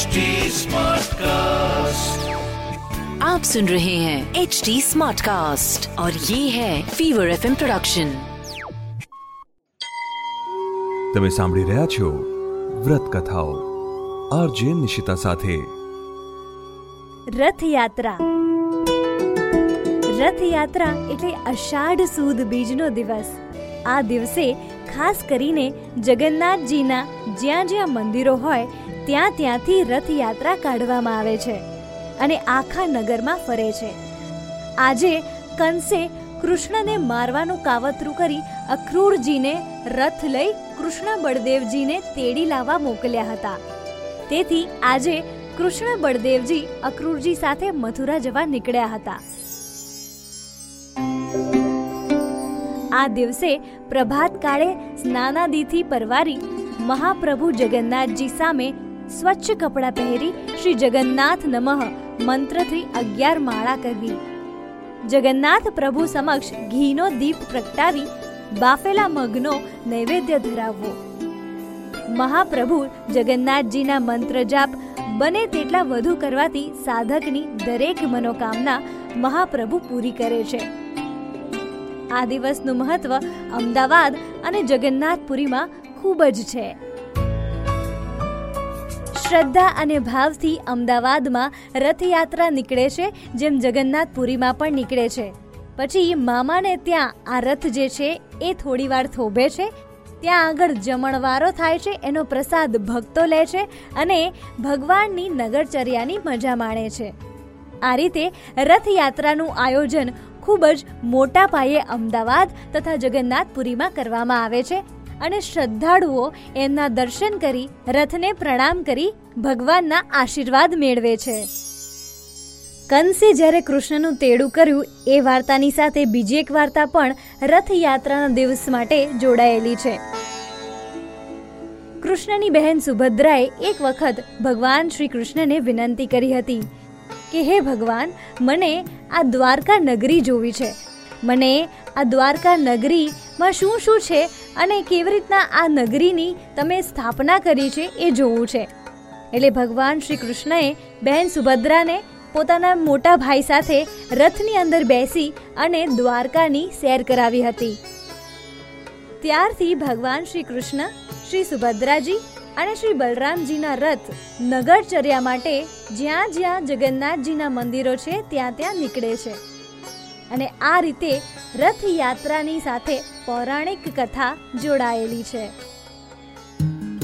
HD Smartcast. आप सुन रहे हैं एच डी स्मार्ट कास्ट और ये है फीवर एफ प्रोडक्शन તમે સાંભળી રહ્યા છો વ્રત કથાઓ આરજે નિશિતા સાથે રથયાત્રા રથયાત્રા એટલે અષાઢ સુદ બીજનો દિવસ આ દિવસે ખાસ કરીને જગન્નાથજીના જ્યાં જ્યાં મંદિરો હોય, ત્યાં ત્યાંથી રથયાત્રા કાઢવામાં આવે છે અને આખા નગરમાં ફરે છે. આજે કંસે કૃષ્ણને મારવાનું કાવતરું કરી અક્રૂરજીને રથ લઈ કૃષ્ણ બળદેવજીને તેડી લાવવા મોકલ્યા હતા. તેથી આજે કૃષ્ણ બળદેવજી અક્રૂરજી સાથે મથુરા જવા નીકળ્યા હતા. આ દિવસે પ્રભાત કાળે સ્નાનાદિથી પરવારી મહાપ્રભુ જગન્નાથજી સામે સ્વચ્છ કપડાં પહેરી શ્રી જગન્નાથ નમઃ મંત્રથી અગિયાર માળા કરવી. જગન્નાથ પ્રભુ સમક્ષ ઘીનો દીપ પ્રગટાવી બાફેલા મગનો નૈવેદ્ય ધરાવવો. મહાપ્રભુ જગન્નાથજીના મંત્ર જાપ બને તેટલા વધુ કરવાથી સાધકની દરેક મનોકામના મહાપ્રભુ પૂરી કરે છે. આ દિવસનું મહત્વ અમદાવાદ અને જગન્નાથપુરીમાં ખૂબ જ છે. શ્રદ્ધા અને ભાવથી અમદાવાદમાં રથયાત્રા નીકળે છે, જેમ જગન્નાથપુરીમાં પણ નીકળે છે. પછી મામાને ત્યાં આ રથ જે છે, એ થોડીવાર થોભે છે. ત્યાં આગળ જમણવારો થાય છે, એનો પ્રસાદ ભક્તો લે છે અને ભગવાનની નગરચર્યાની મજા માણે છે. આ રીતે રથયાત્રાનું આયોજન ખૂબ જ મોટા પાયે અમદાવાદ તથા જગન્નાથપુરીમાં કરવામાં આવે છે. અને શ્રદ્ધાળુઓ એમના દર્શન કરી, રથને પ્રણામ કરી, ભગવાનના આશીર્વાદ મેળવે છે. કંસે જ્યારે કૃષ્ણનું તેડું કર્યું, એ વાર્તાની સાથે બીજી એક વાર્તા પણ રથયાત્રાના દિવસ માટે જોડાયેલી છે. કૃષ્ણની બહેન સુભદ્રાએ એક વખત ભગવાન શ્રી કૃષ્ણને વિનંતી કરી હતી. કે હે ભગવાન, મને આ દ્વારકા નગરી જોવી છે. મને આ દ્વારકા નગરીમાં શું શું છે અને કેવી રીતના આ નગરીની તમે સ્થાપના કરી છે એ જોવું છે. એટલે ભગવાન શ્રી કૃષ્ણએ બહેન સુભદ્રાને પોતાના મોટા ભાઈ સાથે રથની અંદર બેસી અને દ્વારકાની સેર કરાવી હતી. ત્યારથી ભગવાન શ્રી કૃષ્ણ, શ્રી સુભદ્રાજી અને શ્રી બલરામજીના રથ નગરચર્યા માટે જ્યાં જ્યાં જગન્નાથજીના મંદિરો છે, ત્યાં ત્યાં નીકળે છે. અને આ રીતે રથયાત્રાની સાથે પૌરાણિક કથા જોડાયેલી છે.